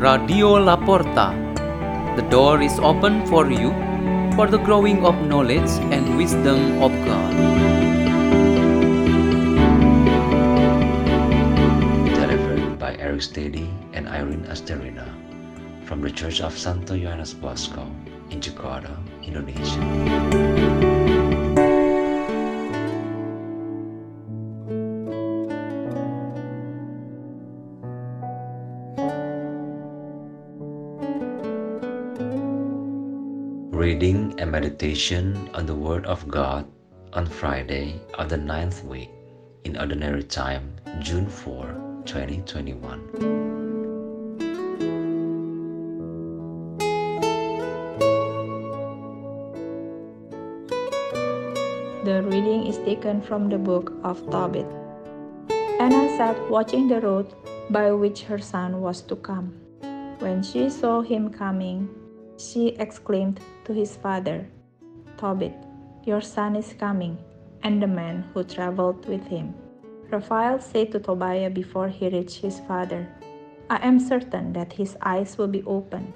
Radio La Porta. The door is open for you for the growing of knowledge and wisdom of God. Delivered by Erik Stedy and Irene Asterina from the Church of Santo Yohanes Bosco in Jakarta, Indonesia. Reading and meditation on the Word of God on Friday of the ninth week in Ordinary Time, June 4, 2021. The reading is taken from the book of Tobit. Anna sat watching the road by which her son was to come. When she saw him coming, she exclaimed to his father, Tobit, your son is coming, and the man who traveled with him. Raphael said to Tobiah before he reached his father, I am certain that his eyes will be opened.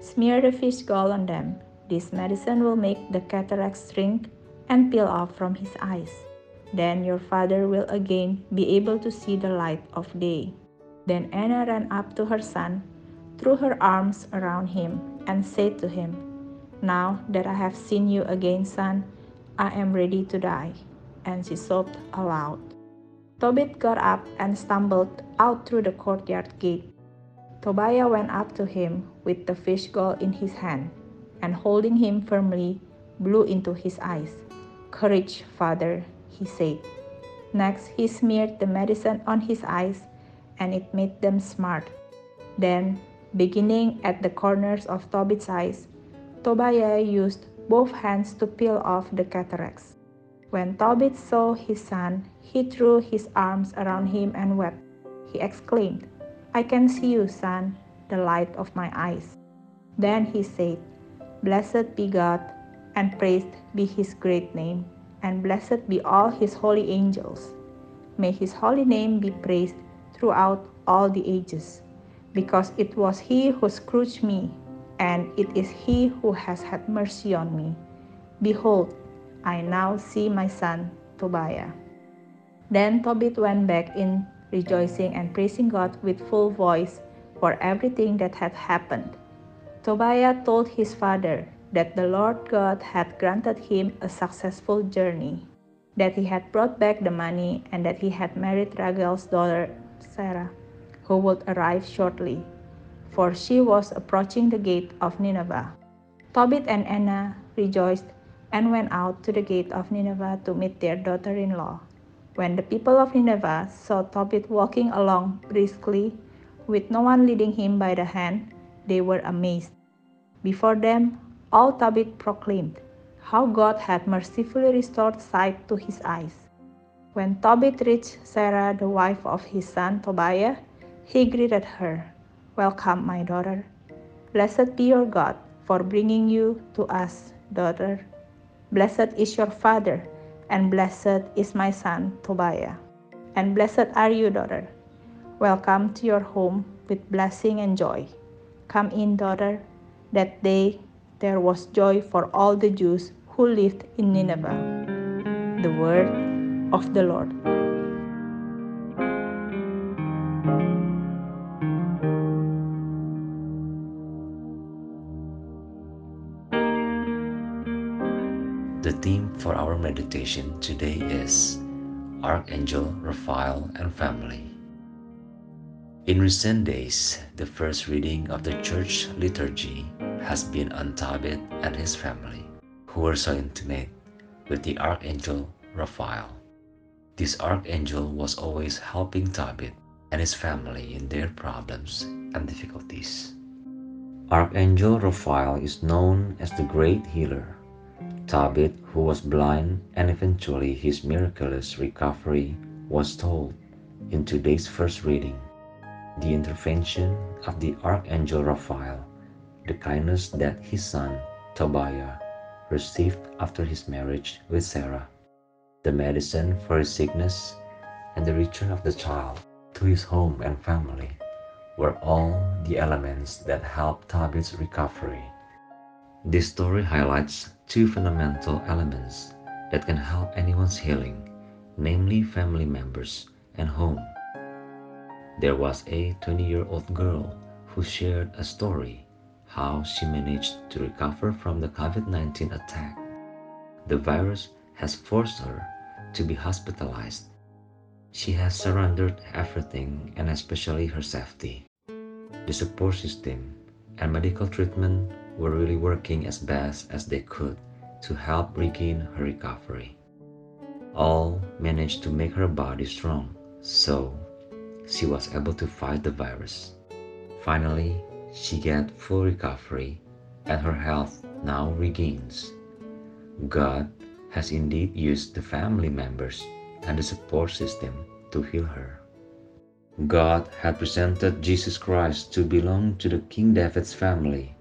Smear the fish gall on them. This medicine will make the cataracts shrink and peel off from his eyes. Then your father will again be able to see the light of day. Then Anna ran up to her son, threw her arms around him, and said to him, Now that I have seen you again, son, I am ready to die. And she sobbed aloud. Tobit got up and stumbled out through the courtyard gate. Tobiah went up to him with the fish gall in his hand, and holding him firmly, blew into his eyes. Courage, father, he said. Next, he smeared the medicine on his eyes, and it made them smart. Then, beginning at the corners of Tobit's eyes, Tobiah used both hands to peel off the cataracts. When Tobit saw his son, he threw his arms around him and wept. He exclaimed, I can see you, son, the light of my eyes. Then he said, Blessed be God, and praised be his great name, and blessed be all his holy angels. May his holy name be praised throughout all the ages, because it was he who scourged me, and it is he who has had mercy on me. Behold, I now see my son Tobiah. Then Tobit went back in rejoicing and praising God with full voice for everything that had happened. Tobiah told his father that the Lord God had granted him a successful journey, that he had brought back the money, and that he had married Raguel's daughter Sarah, who would arrive shortly, for she was approaching the gate of Nineveh. Tobit and Anna rejoiced and went out to the gate of Nineveh to meet their daughter in law. When the people of Nineveh saw Tobit walking along briskly, with no one leading him by the hand, they were amazed. Before them, all Tobit proclaimed how God had mercifully restored sight to his eyes. When Tobit reached Sarah, the wife of his son Tobiah, he greeted her, Welcome, my daughter. Blessed be your God for bringing you to us, daughter. Blessed is your father, and blessed is my son Tobiah. And blessed are you, daughter. Welcome to your home with blessing and joy. Come in, daughter. That day there was joy for all the Jews who lived in Nineveh. The word of the Lord. Theme for our meditation today is Archangel Raphael and Family. In recent days, the first reading of the church liturgy has been on Tobit and his family, who were so intimate with the Archangel Raphael. This Archangel was always helping Tobit and his family in their problems and difficulties. Archangel Raphael is known as the Great Healer. Tobit, who was blind and eventually his miraculous recovery, was told in today's first reading the intervention of the Archangel Raphael, the kindness that his son Tobiah received after his marriage with Sarah, the medicine for his sickness, and the return of the child to his home and family were all the elements that helped Tobit's recovery. This story highlights two fundamental elements that can help anyone's healing, namely family members and home. There was a 20 year old girl who shared a story how she managed to recover from the COVID 19 attack. The virus has forced her to be hospitalized. She has surrendered everything and especially her safety. The support system and medical treatment were really working as best as they could to help regain her recovery. All managed to make her body strong, so she was able to fight the virus. Finally, she got full recovery and her health now regains. God has indeed used the family members and the support system to heal her. God had presented Jesus Christ to belong to the King David's family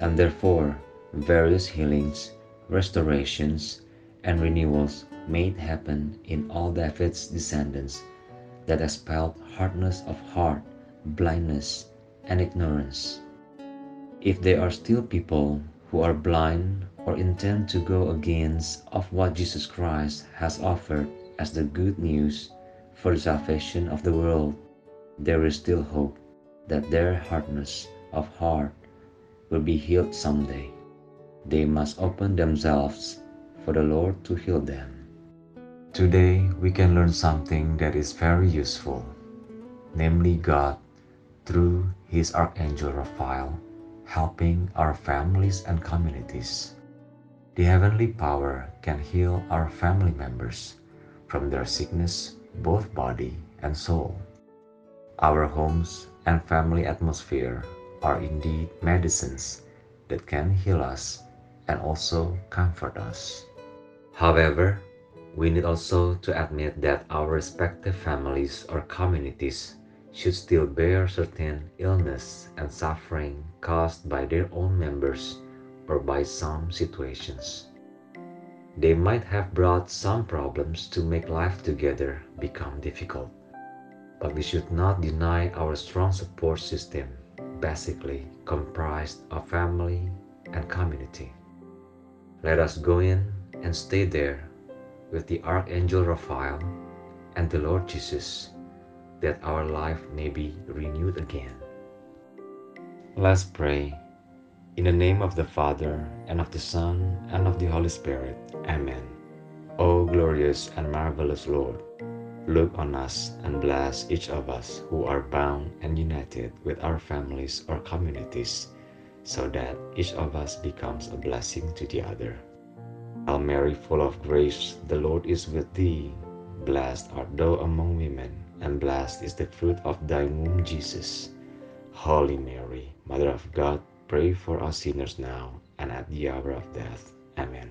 and therefore various healings, restorations, and renewals made happen in all David's descendants that expelled hardness of heart, blindness, and ignorance. If there are still people who are blind or intend to go against of what Jesus Christ has offered as the good news for the salvation of the world, there is still hope that their hardness of heart will be healed someday. They must open themselves for the Lord to heal them. Today we can learn something that is very useful, namely God, through His Archangel Raphael, helping our families and communities. The heavenly power can heal our family members from their sickness, both body and soul. Our homes and family atmosphere are indeed medicines that can heal us and also comfort us. However, we need also to admit that our respective families or communities should still bear certain illness and suffering caused by their own members or by some situations. They might have brought some problems to make life together become difficult. But we should not deny our strong support system basically comprised of family and community. Let us go in and stay there with the Archangel Raphael and the Lord Jesus, that our life may be renewed again. Let's pray. In the name of the Father, and of the Son, and of the Holy Spirit. Amen. O glorious and marvelous Lord, Look on us and bless each of us who are bound and united with our families or communities, so that each of us becomes a blessing to the other. Hail Mary, full of grace, the Lord is with thee. Blessed art thou among women, and blessed is the fruit of thy womb, Jesus. Holy Mary, Mother of God, pray for us sinners now and at the hour of death. Amen.